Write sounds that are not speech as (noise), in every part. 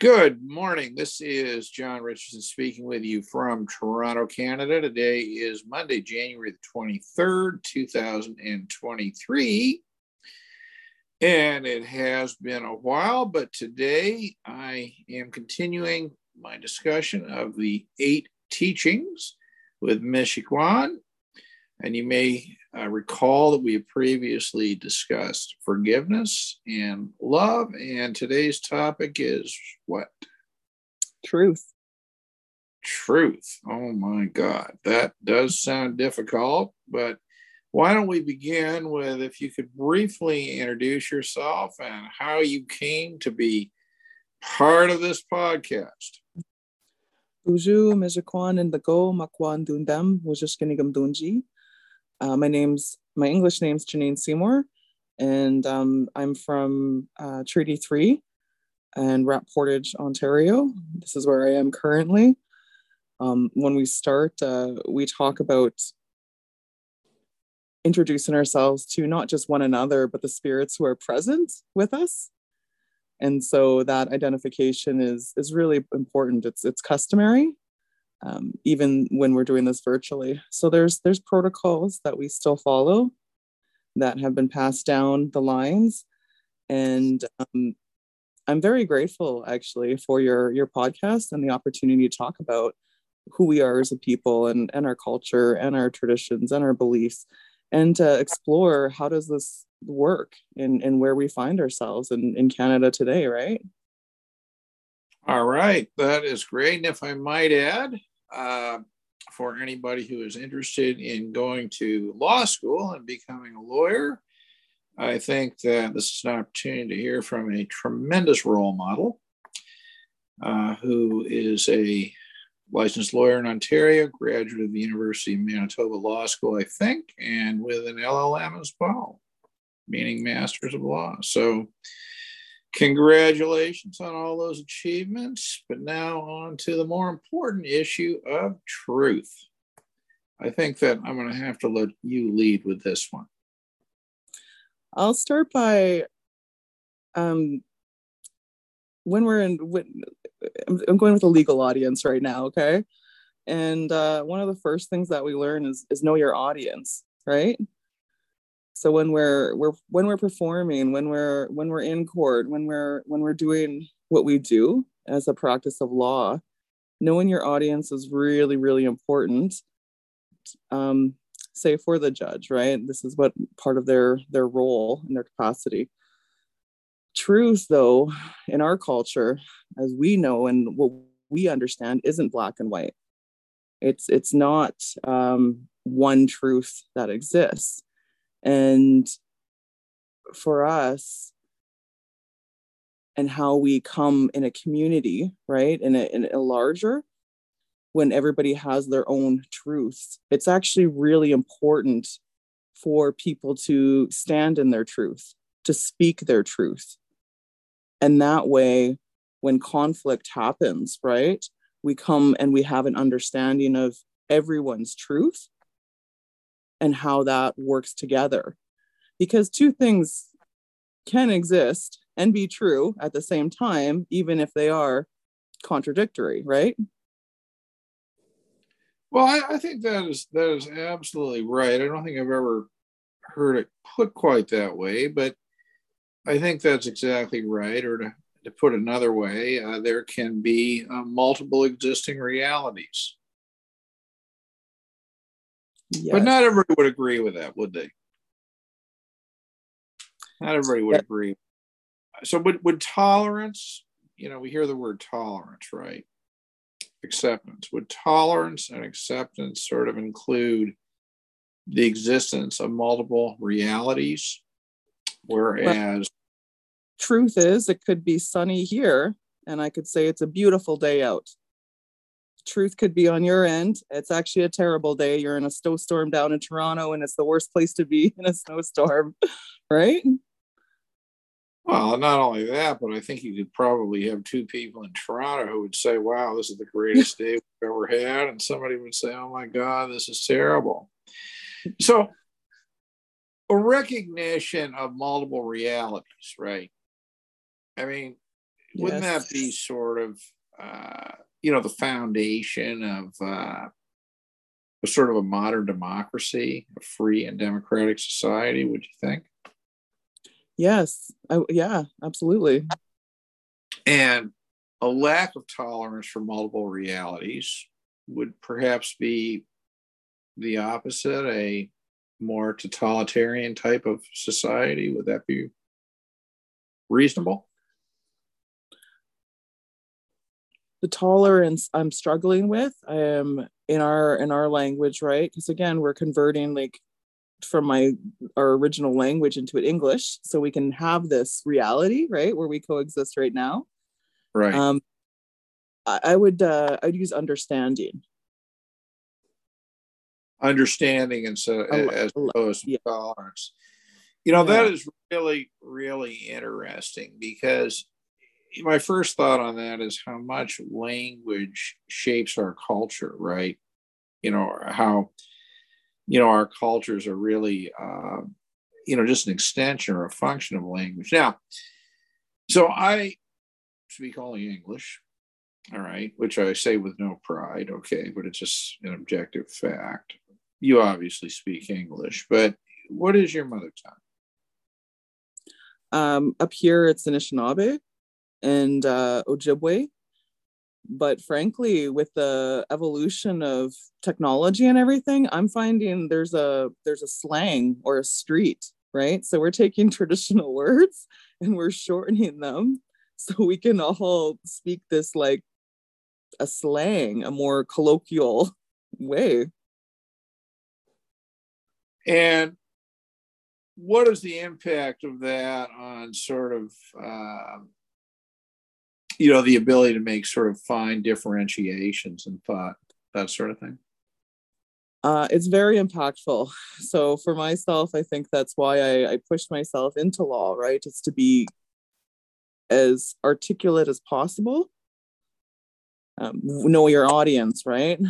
Good morning. This is John Richardson speaking with you from Toronto, Canada. Today is Monday, January the 23rd, 2023. And it has been a while, but today I am continuing my discussion of the eight teachings with MiAzhikwan. And you may uh, recall that we have previously discussed forgiveness and love. And today's topic is what? Truth. Truth. Oh my God. That does sound difficult, but why don't we begin with if you could briefly introduce yourself and how you came to be part of this podcast? Buju MiAzhikwan and the Go Makwan Dundam Dunji. Uh, my name's my English name's Janine Seymour, and um, I'm from uh, Treaty Three and Rat Portage, Ontario. This is where I am currently. Um, when we start, uh, we talk about introducing ourselves to not just one another, but the spirits who are present with us. And so that identification is is really important. It's it's customary, um, even when we're doing this virtually. So there's there's protocols that we still follow that have been passed down the lines, and um, I'm very grateful actually for your your podcast and the opportunity to talk about who we are as a people and and our culture and our traditions and our beliefs, and to explore how does this work and and where we find ourselves in in Canada today, right? All right, that is great. And if I might add, uh, for anybody who is interested in going to law school and becoming a lawyer. I think that this is an opportunity to hear from a tremendous role model uh, who is a licensed lawyer in Ontario, graduate of the University of Manitoba Law School, I think, and with an LLM as well, meaning Masters of Law. So Congratulations on all those achievements, but now on to the more important issue of truth. I think that I'm going to have to let you lead with this one. I'll start by um, when we're in, when, I'm going with a legal audience right now, okay? And uh, one of the first things that we learn is, is know your audience, right? So when we're we're when we're performing when we're when we're in court when we're when we're doing what we do as a practice of law knowing your audience is really really important um, say for the judge right? This is what part of their their role and their capacity. Truth though in our culture as we know and what we understand isn't black and white. It's it's not um, one truth that exists and for us, and how we come in a community, right? In a, in a larger, when everybody has their own truths, it's actually really important for people to stand in their truth, to speak their truth. And that way, when conflict happens, right, we come and we have an understanding of everyone's truth and how that works together. Because two things can exist and be true at the same time, even if they are contradictory, right? Well, I, I, think that is that is absolutely right. I don't think I've ever heard it put quite that way, but I think that's exactly right. Or to, to put another way, uh, there can be uh, multiple existing realities. Yes. But not everybody would agree with that, would they? Not everybody would yeah. agree. So, would, would tolerance, you know, we hear the word tolerance, right? Acceptance. Would tolerance and acceptance sort of include the existence of multiple realities? Whereas, well, truth is, it could be sunny here, and I could say it's a beautiful day out truth could be on your end. It's actually a terrible day. You're in a snowstorm down in Toronto and it's the worst place to be (laughs) in a snowstorm, right? Well, not only that, but I think you could probably have two people in Toronto who would say, wow, this is the greatest day we've ever had. And somebody would say, oh my God, this is terrible. So, a recognition of multiple realities, right? I mean, wouldn't that be sort of uh, you know the foundation of uh, a sort of a modern democracy, a free and democratic society? Would you think? Yes, I, yeah, absolutely. And a lack of tolerance for multiple realities would perhaps be the opposite, a more totalitarian type of society. Would that be reasonable? The tolerance I'm struggling with, I am in our in our language, right? Because again, we're converting like from my our original language into an English, so we can have this reality, right, where we coexist right now. Right. Um, I, I would uh, I'd use understanding understanding and so as opposed to yeah. tolerance. You know, yeah. that is really, really interesting because my first thought on that is how much language shapes our culture, right? You know, how, you know, our cultures are really, uh, you know, just an extension or a function of language. Now, so I speak only English, all right, which I say with no pride, okay, but it's just an objective fact you obviously speak English, but what is your mother tongue? Um, up here, it's Anishinaabe and uh, Ojibwe. But frankly, with the evolution of technology and everything, I'm finding there's a there's a slang or a street, right? So we're taking (laughs) traditional words and we're shortening them so we can all speak this like a slang, a more colloquial way. And what is the impact of that on sort of, uh, you know, the ability to make sort of fine differentiations in thought, that sort of thing? Uh, it's very impactful. So for myself, I think that's why I, I pushed myself into law, right? It's to be as articulate as possible. Um, know your audience, right?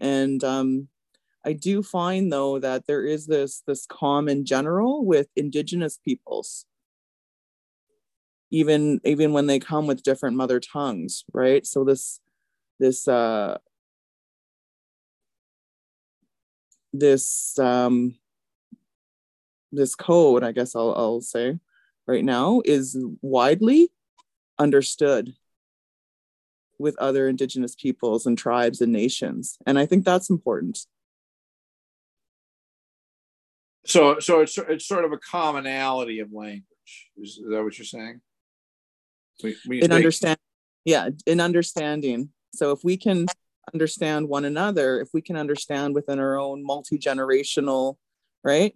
And um, I do find though that there is this this common general with indigenous peoples. Even even when they come with different mother tongues, right? So this this uh this um this code, I guess I'll I'll say right now is widely understood with other indigenous peoples and tribes and nations. And I think that's important. So, so it's it's sort of a commonality of language. Is, is that what you're saying? We, we, in understand, yeah, in understanding. So if we can understand one another, if we can understand within our own multi generational, right,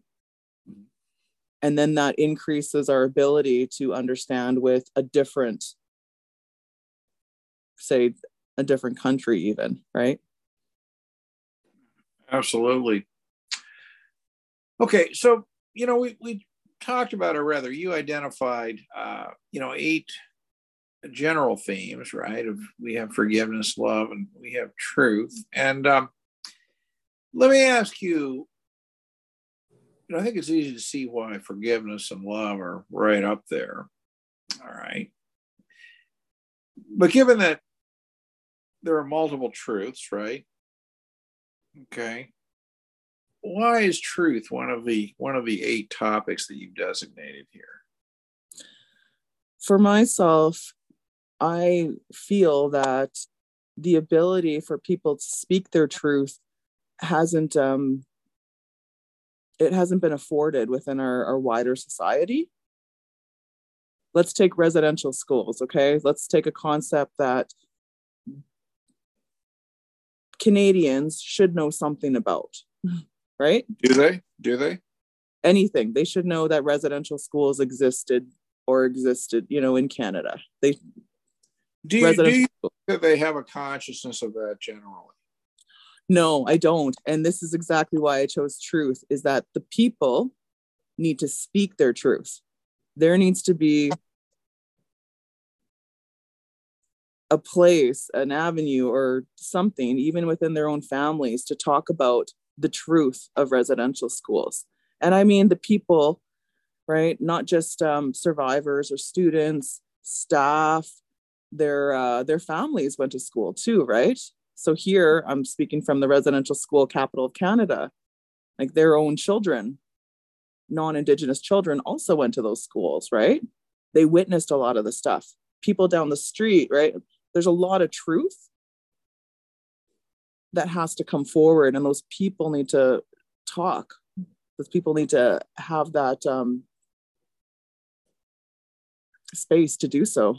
and then that increases our ability to understand with a different, say, a different country, even, right? Absolutely. Okay, so you know we we talked about, or rather, you identified, uh, you know, eight general themes, right? Of we have forgiveness, love, and we have truth. And um, let me ask you. You know, I think it's easy to see why forgiveness and love are right up there. All right. But given that there are multiple truths, right? Okay why is truth one of the one of the eight topics that you've designated here? For myself, I feel that the ability for people to speak their truth hasn't um, it hasn't been afforded within our, our wider society. Let's take residential schools, okay? Let's take a concept that Canadians should know something about (laughs) right? Do they? Do they? Anything. They should know that residential schools existed or existed, you know, in Canada. They do you, do you that they have a consciousness of that generally? No, I don't. And this is exactly why I chose truth is that the people need to speak their truth. There needs to be a place, an avenue, or something, even within their own families, to talk about the truth of residential schools. And I mean the people, right? Not just um, survivors or students, staff, their uh, their families went to school too, right? So here I'm speaking from the residential school capital of Canada, like their own children, non-indigenous children also went to those schools, right? They witnessed a lot of the stuff. People down the street, right? There's a lot of truth that has to come forward, and those people need to talk. Those people need to have that um, space to do so.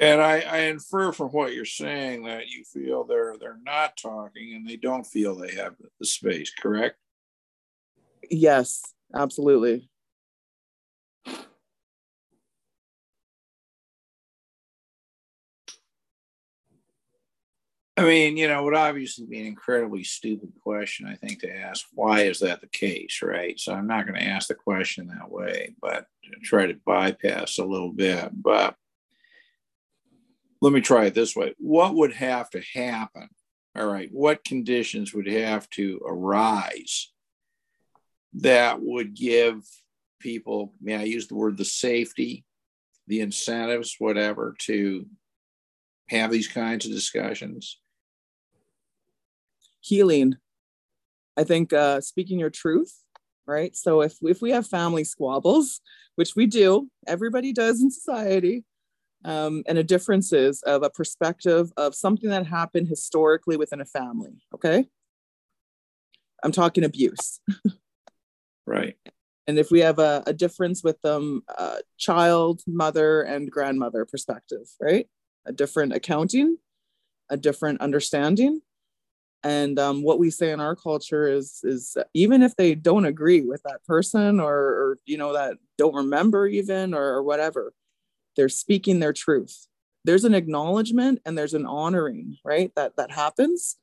And I, I, infer from what you're saying that you feel they're they're not talking and they don't feel they have the space, correct? Yes, absolutely. I mean, you know, it would obviously be an incredibly stupid question, I think, to ask why is that the case, right? So I'm not going to ask the question that way, but try to bypass a little bit. But let me try it this way What would have to happen? All right, what conditions would have to arise that would give people, may I use the word the safety, the incentives, whatever, to have these kinds of discussions? healing. I think uh, speaking your truth, right? So if if we have family squabbles, which we do, everybody does in society, um, and a differences of a perspective of something that happened historically within a family. Okay, I'm talking abuse. (laughs) right. And if we have a, a difference with them, uh, child, mother, and grandmother perspective, right? A different accounting, a different understanding, and um, what we say in our culture is is even if they don't agree with that person or, or you know that don't remember even or, or, whatever they're speaking their truth there's an acknowledgement and there's an honoring right that that happens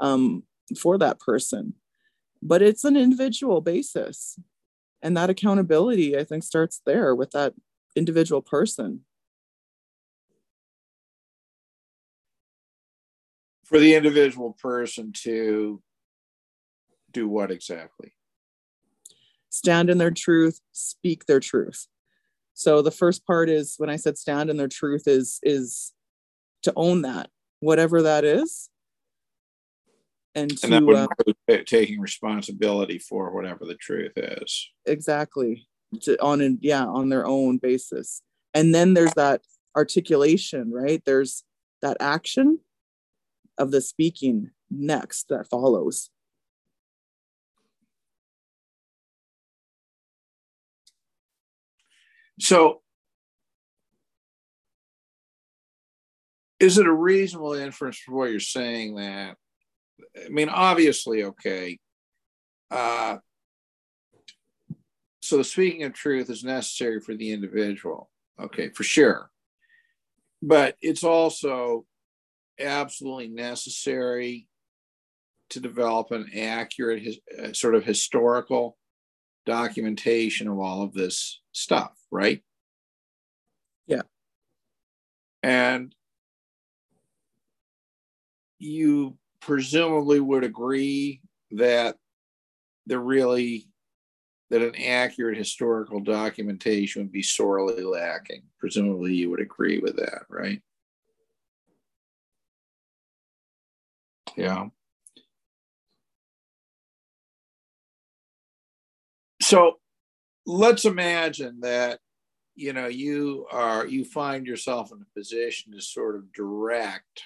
um, for that person but it's an individual basis and that accountability i think starts there with that individual person for the individual person to do what exactly? Stand in their truth, speak their truth. So the first part is when I said stand in their truth is is to own that, whatever that is. And, to, that uh, taking responsibility for whatever the truth is. Exactly. To, on a, yeah, on their own basis. And then there's that articulation, right? There's that action of the speaking next that follows. So, is it a reasonable inference for what you're saying that, I mean, obviously, okay. Uh, so, speaking of truth is necessary for the individual. Okay, for sure. But it's also absolutely necessary to develop an accurate his, uh, sort of historical documentation of all of this stuff, right? Yeah. And you presumably would agree that the really that an accurate historical documentation would be sorely lacking. Presumably you would agree with that, right? Yeah. So let's imagine that you know you are you find yourself in a position to sort of direct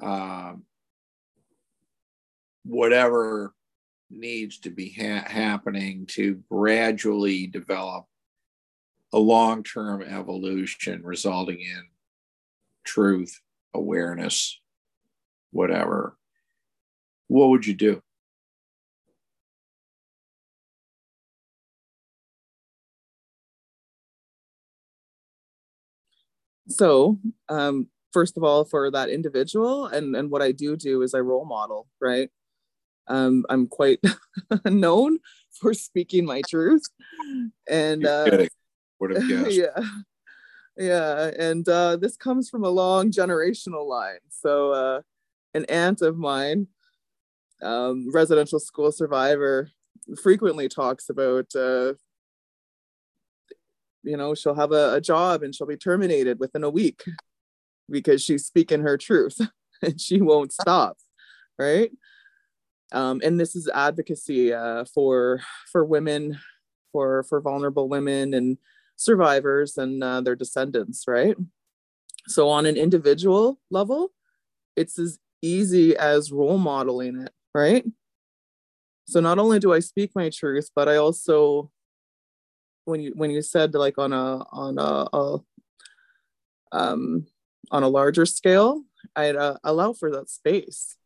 um, whatever needs to be ha- happening to gradually develop a long-term evolution resulting in truth awareness whatever, what would you do? So, um, first of all, for that individual, and and what I do do is I role model, right? Um, I'm quite (laughs) known for speaking my truth, and uh, (laughs) yeah, yeah, and uh, this comes from a long generational line. So, uh, an aunt of mine, um, residential school survivor, frequently talks about uh, you know she'll have a, a job and she'll be terminated within a week because she's speaking her truth (laughs) and she won't stop right? Um, and this is advocacy uh, for for women for for vulnerable women and survivors and uh, their descendants right? So on an individual level it's as easy as role modeling it right? So not only do i speak my truth but i also when you when you said like on a on a, a um on a larger scale i'd uh, allow for that space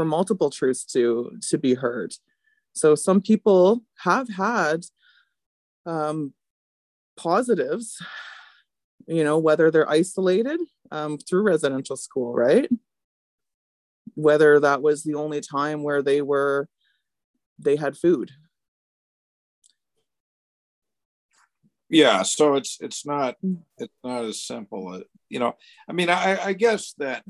for multiple truths to to be heard. So some people have had um positives you know whether they're isolated um, through residential school right? Whether that was the only time where they were they had food yeah so it's it's not mm. it's not as simple as, you know i mean i i guess that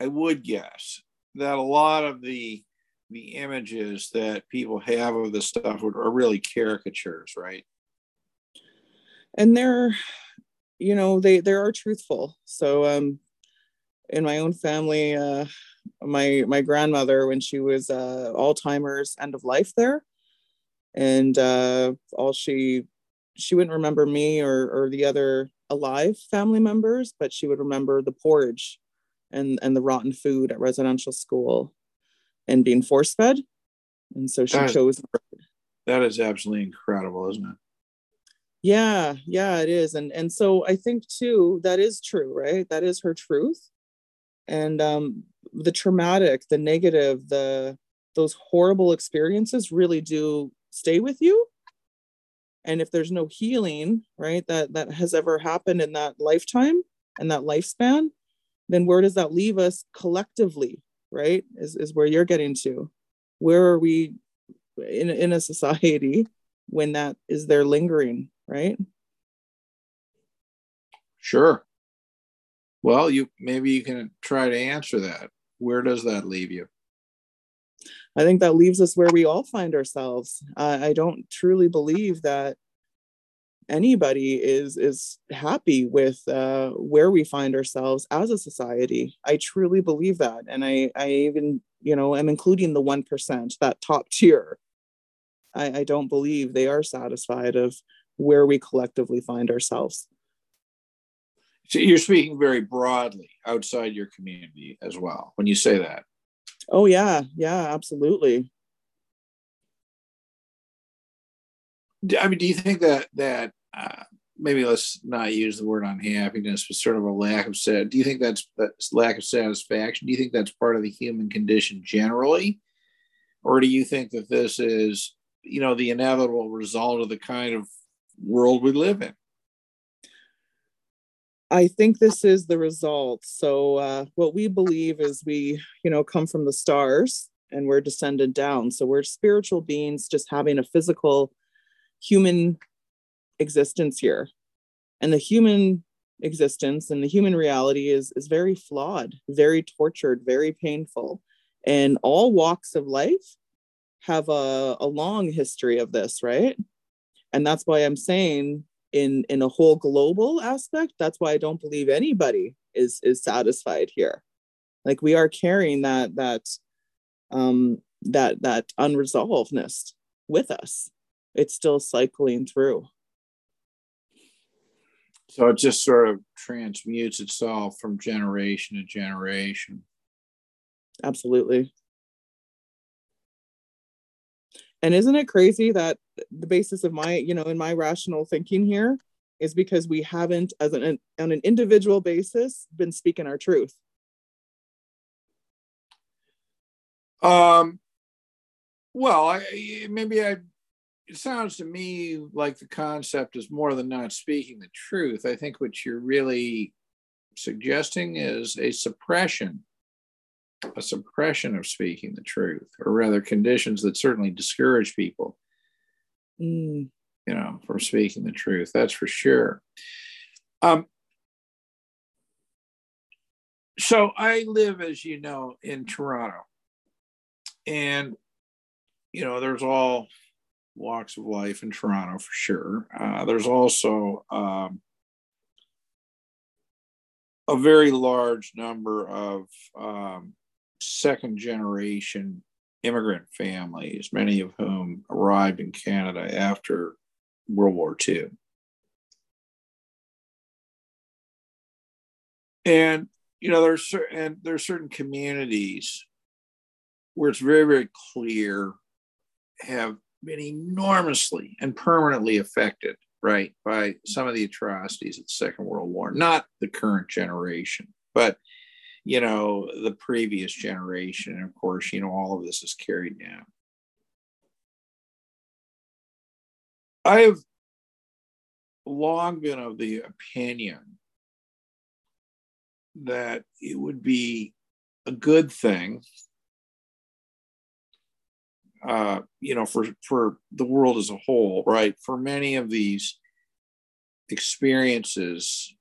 i would guess that a lot of the the images that people have of this stuff are really caricatures right and they're you know they they are truthful so um in my own family uh my my grandmother when she was uh alzheimer's end of life there and uh all she she wouldn't remember me or or the other alive family members, but she would remember the porridge and and the rotten food at residential school and being force fed. And so she that chose that is absolutely incredible, isn't it? Yeah, yeah, it is. And and so I think too that is true, right? That is her truth. And um the traumatic, the negative, the those horrible experiences really do stay with you and if there's no healing right that that has ever happened in that lifetime and that lifespan then where does that leave us collectively right is, is where you're getting to. Where are we in, in a society when that is there lingering right? Sure. Well you maybe you can try to answer that. Where does that leave you I think that leaves us where we all find ourselves. I don't truly believe that anybody is is happy with uh, where we find ourselves as a society. I truly believe that, and I I even you know am including the one percent, that top tier. I, I don't believe they are satisfied of where we collectively find ourselves. So you're speaking very broadly outside your community as well when you say that. Oh yeah, yeah, absolutely. I mean, do you think that that uh, maybe let's not use the word unhappiness, but sort of a lack of set? Do you think that's that's lack of satisfaction? Do you think that's part of the human condition generally, or do you think that this is you know the inevitable result of the kind of world we live in? I think this is the result. So uh, what we believe is we, you know, come from the stars and we're descended down. So we're spiritual beings just having a physical human existence here. And the human existence and the human reality is, is very flawed, very tortured, very painful. And all walks of life have a, a long history of this, right? And that's why I'm saying in in a whole global aspect, that's why I don't believe anybody is is satisfied here. Like we are carrying that that um that that unresolvedness with us it's still cycling through. So it just sort of transmutes itself from generation to generation. Absolutely. And isn't it crazy that the basis of my, you know, in my rational thinking here is because we haven't, as an on an individual basis, been speaking our truth. Um. Well, I maybe I it sounds to me like the concept is more than not speaking the truth. I think what you're really suggesting is a suppression, a suppression of speaking the truth, or rather, conditions that certainly discourage people, mm. you know, from speaking the truth. That's for sure. Um, so I live, as you know, in Toronto, and you know, there's all walks of life in Toronto for sure. Uh, there's also um, a very large number of um, second generation immigrant families, many of whom arrived in Canada after World War II. And you know, there's and there's certain communities where it's very, very clear have been enormously and permanently affected, right, by some of the atrocities of the Second World War. Not the current generation, but you know, the previous generation. And of course, you know, all of this is carried down. I have long been of the opinion that it would be a good thing uh, you know, for for the world as a whole, right? For many of these experiences,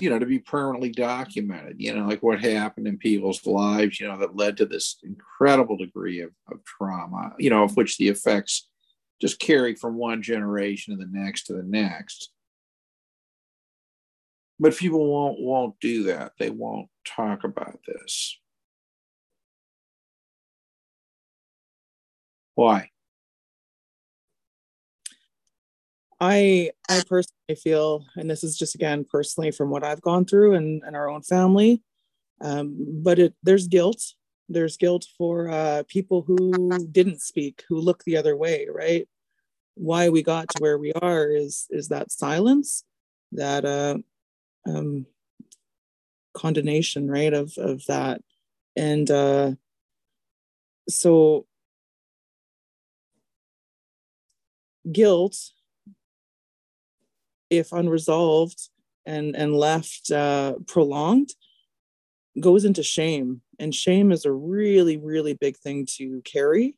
you know, to be permanently documented, you know, like what happened in people's lives, you know, that led to this incredible degree of, of trauma, you know, of which the effects just carry from one generation to the next to the next. But people won't won't do that. They won't talk about this. Why? I I personally feel, and this is just again personally from what I've gone through and, and our own family, um, but it there's guilt. There's guilt for uh, people who didn't speak, who look the other way, right? Why we got to where we are is is that silence, that uh, um, condemnation, right? Of of that, and uh, so guilt if unresolved and and left uh, prolonged goes into shame. And shame is a really really big thing to carry.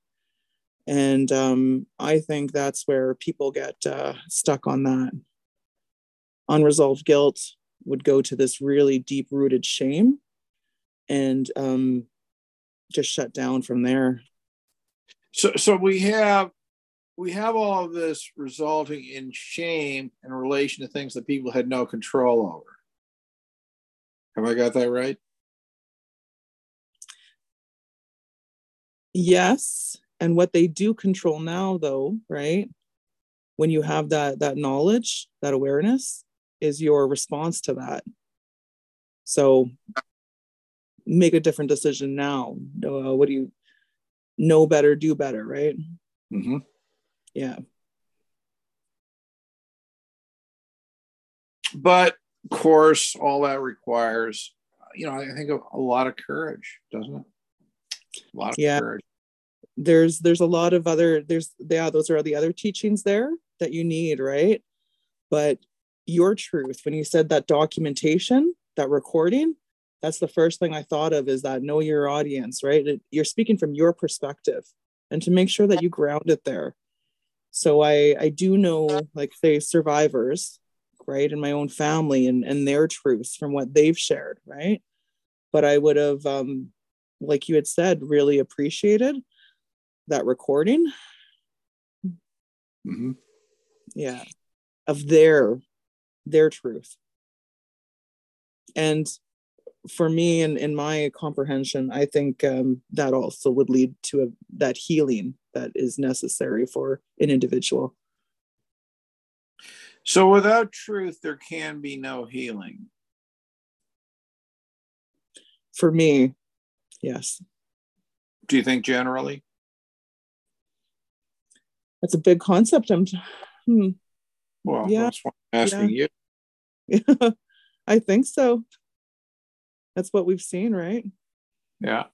And um, i think that's where people get uh, stuck on that. Unresolved guilt would go to this really deep rooted shame and um, just shut down from there. So so we have we have all of this resulting in shame in relation to things that people had no control over. Have I got that right? Yes. And what they do control now, though, right? When you have that that knowledge, that awareness, is your response to that. So make a different decision now. Uh, what do you know better, do better, right? Mm-hmm yeah. But of course all that requires you know i think a, a lot of courage doesn't it? A lot of yeah. courage. There's there's a lot of other there's yeah those are the other teachings there that you need right? But your truth when you said that documentation that recording that's the first thing i thought of is that know your audience right? You're speaking from your perspective and to make sure that you ground it there so i i do know like say survivors right in my own family and and their truths from what they've shared right? But i would have um like you had said really appreciated that recording. Mm-hmm. yeah of their their truth. And for me and in, in my comprehension i think um, that also would lead to a, that healing that is necessary for an individual so without truth there can be no healing for me yes do you think generally that's a big concept i'm hmm. well yeah. that's why i'm asking yeah. you (laughs) i think so that's what we've seen, right? Yeah.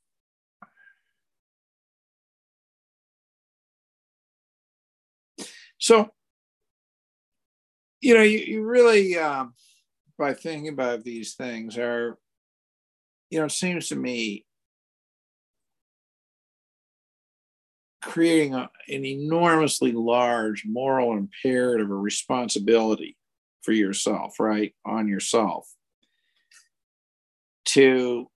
So, you know, you, you really, um, by thinking about these things, are, you know, it seems to me creating a, an enormously large moral imperative or responsibility for yourself, right? On yourself to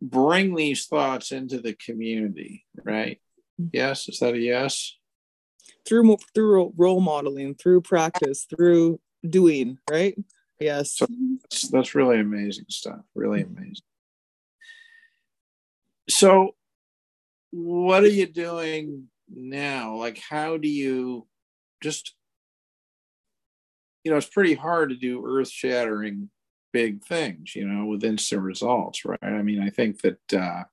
bring these thoughts into the community, right? Yes, is that a yes? Through through role modeling, through practice, through doing, right? Yes. So that's, that's really amazing stuff. Really amazing. So, what are you doing now? Like, how do you just, you know, it's pretty hard to do earth shattering big things, you know, with instant results, right? I mean, I think that, uh,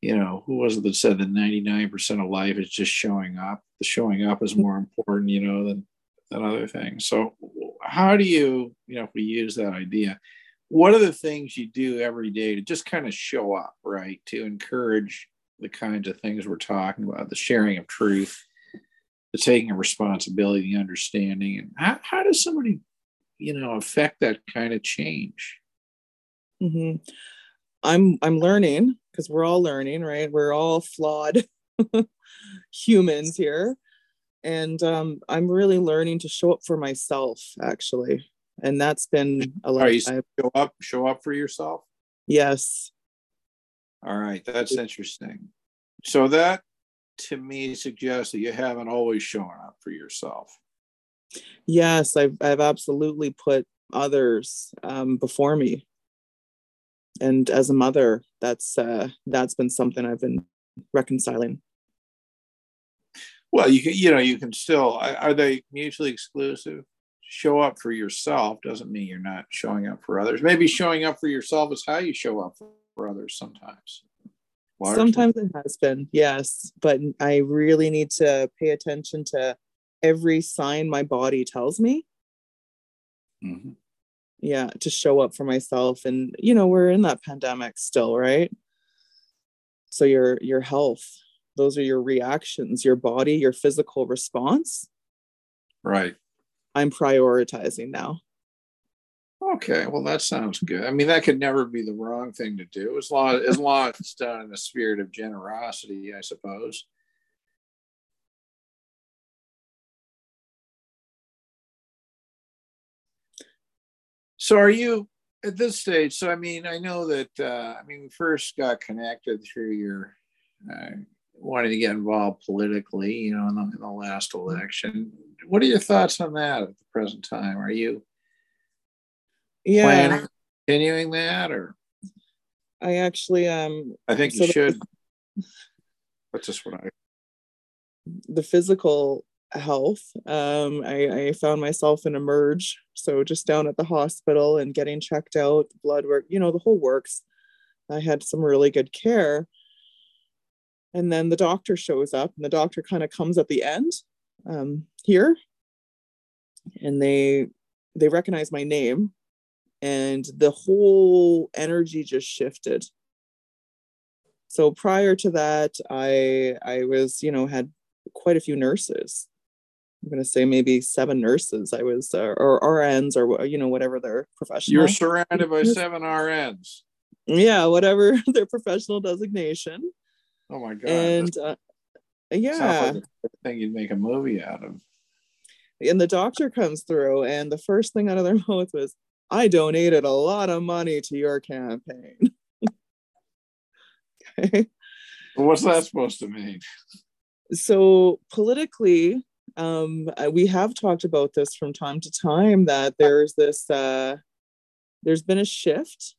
you know, who was it that said that 99% of life is just showing up? The showing up is more important, you know, than, than other things. So, how do you, you know, if we use that idea, what are the things you do every day to just kind of show up, right? To encourage the kinds of things we're talking about, the sharing of truth, the taking of responsibility, the understanding, and how, how does somebody, you know, affect that kind of change? Mm-hmm. I'm I'm learning because we're all learning, right? We're all flawed (laughs) humans here, and um, I'm really learning to show up for myself, actually and that's been a lot. You show up, show up for yourself. Yes. All right, that's interesting. So that to me suggests that you haven't always shown up for yourself. Yes, I've I've absolutely put others um, before me, and as a mother, that's uh, that's been something I've been reconciling. Well, you can, you know, you can still. Are they mutually exclusive? show up for yourself doesn't mean you're not showing up for others. Maybe showing up for yourself is how you show up for others sometimes. Largely. Sometimes it has been, yes, but I really need to pay attention to every sign my body tells me. Mm-hmm. Yeah, to show up for myself. And, you know, we're in that pandemic still, right? So your your health, those are your reactions, your body, your physical response. Right I'm prioritizing now. Okay, well that sounds good. I mean, that could never be the wrong thing to do, as long as long as it's done in a spirit of generosity, I suppose. So, are you at this stage? So, I mean, I know that. Uh, I mean, we first got connected through your uh, wanting to get involved politically, you know, in the, in the last election. What are your thoughts on that at the present time? Are you yeah. planning continuing that or? I actually um I think so you should. That's just what I the physical health. Um I, I found myself in Emerge, so just down at the hospital and getting checked out, blood work, you know, the whole works. I had some really good care and then the doctor shows up and the doctor kind of comes at the end um, here and they they recognize my name and the whole energy just shifted so prior to that i i was you know had quite a few nurses i'm going to say maybe seven nurses i was uh, or rns or you know whatever their professional you're surrounded by (laughs) seven rns yeah whatever (laughs) their professional designation Oh my god! And uh, yeah, like thing you'd make a movie out of. And the doctor comes through, and the first thing out of their (laughs) mouth was, "I donated a lot of money to your campaign." okay. Well, what's that supposed to mean? So politically, um, we have talked about this from time to time that there's this, uh, there's been a shift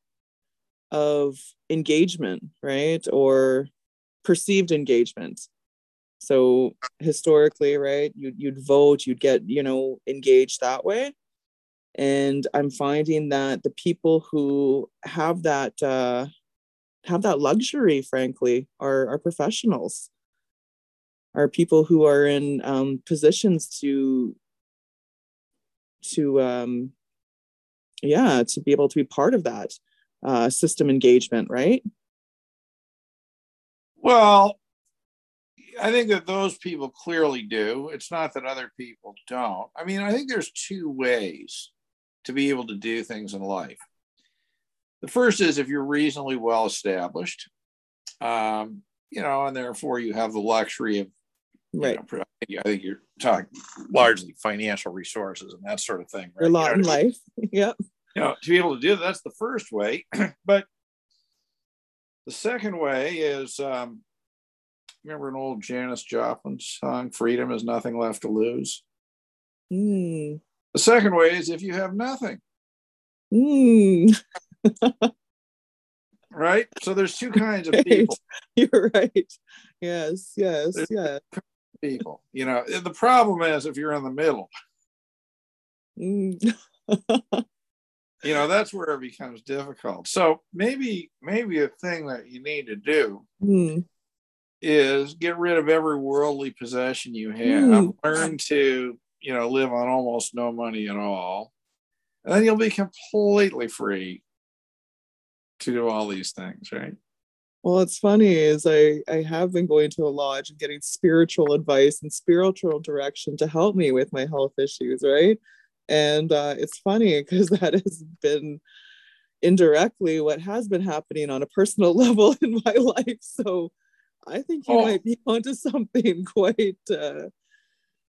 of engagement, right, or perceived engagement. So historically right you'd, you'd vote you'd get you know engaged that way. And i'm finding that the people who have that uh, have that luxury frankly are, are professionals are people who are in um, positions to to um, yeah to be able to be part of that uh, system engagement right well, I think that those people clearly do. It's not that other people don't. I mean, I think there's two ways to be able to do things in life. The first is if you're reasonably well established, um, you know, and therefore you have the luxury of, right. Know, I think you're talking largely financial resources and that sort of thing. Right? A lot you know, in life. (laughs) yep. You know, to be able to do that, that's the first way. (clears throat) but the second way is, um, remember an old Janis Joplin song, Freedom is Nothing Left to Lose? Mm. The second way is if you have nothing. Mm. (laughs) right? So there's two kinds of people. (laughs) You're right. Yes, yes, There's- yeah. People. You know, the problem is if you're in the middle, Mm. (laughs) you know, that's where it becomes difficult. So maybe, maybe a thing that you need to do Mm. is get rid of every worldly possession you have. Mm. Learn to, you know, live on almost no money at all. And then you'll be completely free to do all these things, right? Well, it's funny is I I have been going to a lodge and getting spiritual advice and spiritual direction to help me with my health issues, right? And uh, it's funny because (laughs) that has been indirectly what has been happening on a personal (laughs) level in my life. So I think you Oh. might be (laughs) onto something quite, uh,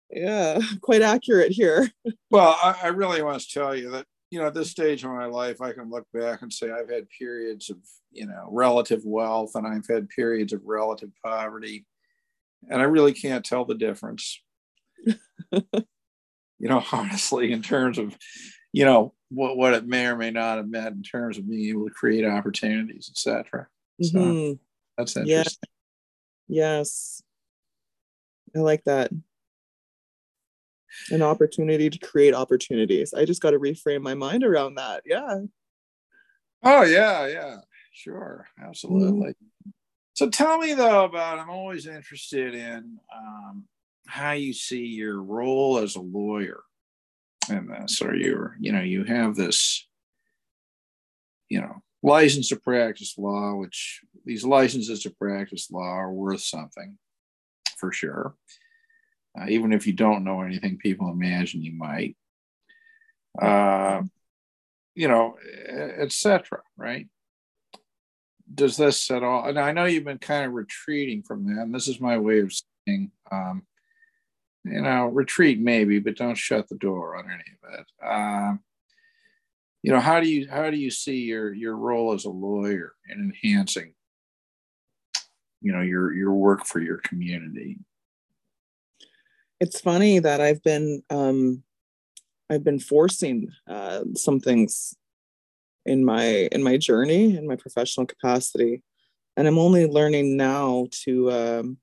yeah, quite accurate here. Well, I, I really want to tell you that, you know, at this stage of my life, I can look back and say I've had periods of, you know, relative wealth and I've had periods of relative poverty. And I really can't tell the difference. (laughs) you know, honestly, in terms of, you know, what, what it may or may not have meant in terms of being able to create opportunities, et cetera. So Mhm. that's Yeah. interesting. Yes. I like that. An opportunity to create opportunities. I just got to reframe my mind around that. Yeah. Oh yeah, yeah, sure, absolutely. So tell me though about. I'm always interested in um, how you see your role as a lawyer in this. Or you, you know, you have this, you know, license to practice law, which these licenses to practice law are worth something, for sure. Uh, even if you don't know anything, people imagine you might. Uh, you know, etc. Right? Does this at all? And I know you've been kind of retreating from that. And this is my way of saying, um, you know, retreat maybe, but don't shut the door on any of it. Um, you know, how do you how do you see your your role as a lawyer in enhancing, you know, your your work for your community? It's funny that I've been um I've been forcing uh some things in my in my journey in my professional capacity and I'm only learning now to um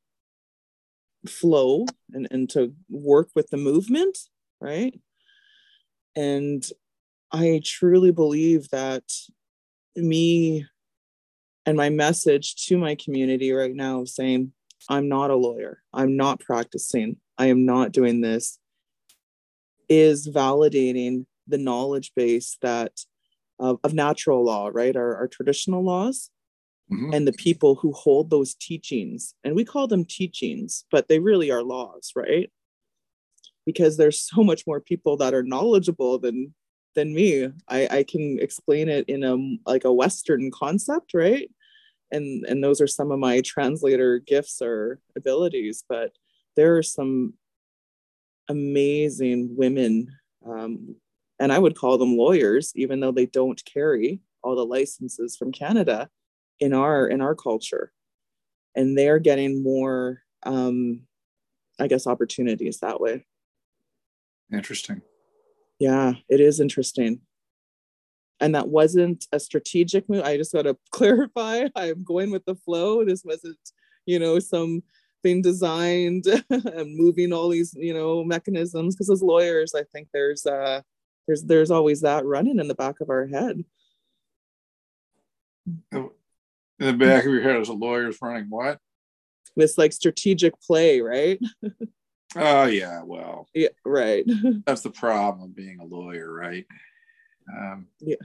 flow and and to work with the movement, right? And I truly believe that me and my message to my community right now of saying, I'm not a lawyer, I'm not practicing, I am not doing this, is validating the knowledge base that of, of natural law, right? Our, our traditional laws Mhm. and the people who hold those teachings. And we call them teachings, but they really are laws, right? Because there's so much more people that are knowledgeable than than me. I, I can explain it in a like a Western concept, right? And and those are some of my translator gifts or abilities. But there are some amazing women, um, and I would call them lawyers, even though they don't carry all the licenses from Canada in our in our culture and they're getting more um i guess opportunities that way Interesting. yeah it is interesting and that wasn't a strategic move. I just got to (laughs) clarify i'm going with the flow. This wasn't you know something designed (laughs) and moving all these you know mechanisms. Because as lawyers i think there's uh there's there's always that running in the back of our head. In the back of your head as a lawyer's running what? this like strategic play right? (laughs) Oh yeah, well, yeah right. That's the problem of being a lawyer, right? Um, Yeah.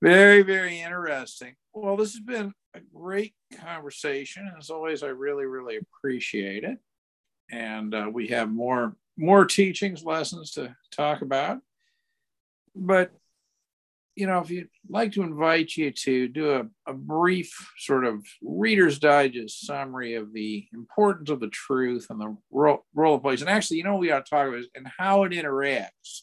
Very, very interesting. Well, this has been a great conversation. As always, I really, really appreciate it. And uh, we have more more teachings, lessons to talk about. But you know, if you'd like to invite you to do a, a brief sort of Reader's Digest summary of the importance of the truth and the role, role of place, and actually, you know, what we ought to talk about is and how it interacts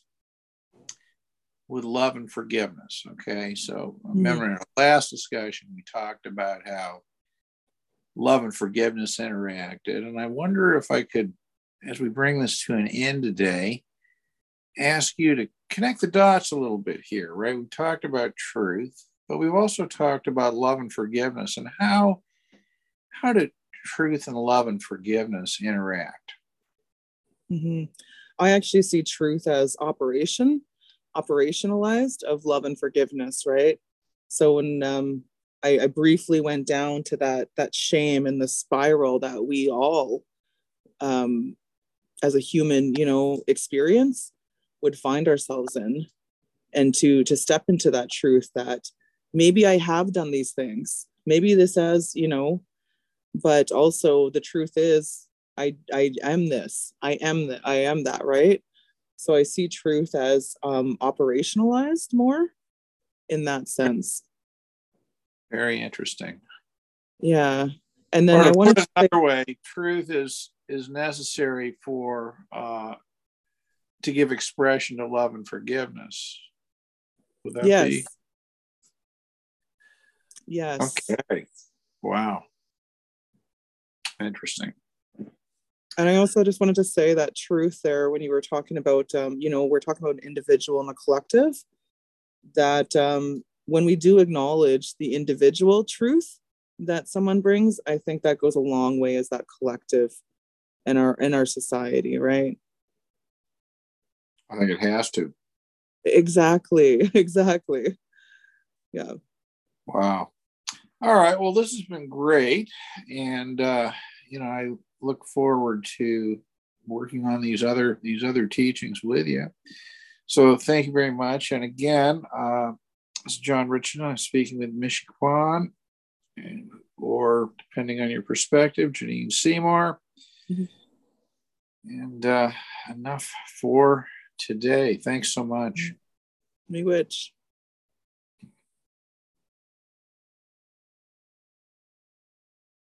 with love and forgiveness. Okay, so remember in our last discussion, we talked about how love and forgiveness interacted. And I wonder if I could, as we bring this to an end today, ask you to connect the dots a little bit here, right? We talked about truth, but we've also talked about love and forgiveness and how how do truth and love and forgiveness interact? Mm-hmm. I actually see truth as operation, operationalized of love and forgiveness, right? So when um, I, I briefly went down to that that shame and the spiral that we all, um, as a human, you know, experience, would find ourselves in, and to to step into that truth that maybe I have done these things, maybe this has, you know, but also the truth is I I am this. I am that. I am that. Right. So I see truth as um, operationalized more in that sense. Very interesting. Yeah, and then or I want to another way. Truth is is necessary for uh, to give expression to love and forgiveness. Would that yes. be? Yes. Okay. Wow. Interesting and I also just wanted to say that truth there when you were talking about, um, you know, we're talking about an individual and a collective, that um, when we do acknowledge the individual truth that someone brings, I think that goes a long way as that collective in our in our society, right? I think it has to. Exactly. (laughs) Exactly. Yeah. Wow. All right. Well, this has been great. And, uh, you know, I look forward to working on these other these other teachings with you. So thank you very much. And again, uh, this is John Richardson. I'm speaking with and, or depending on your perspective, Janine Seymour. Mm-hmm. And uh, enough for today. Thanks so much. Miigwech.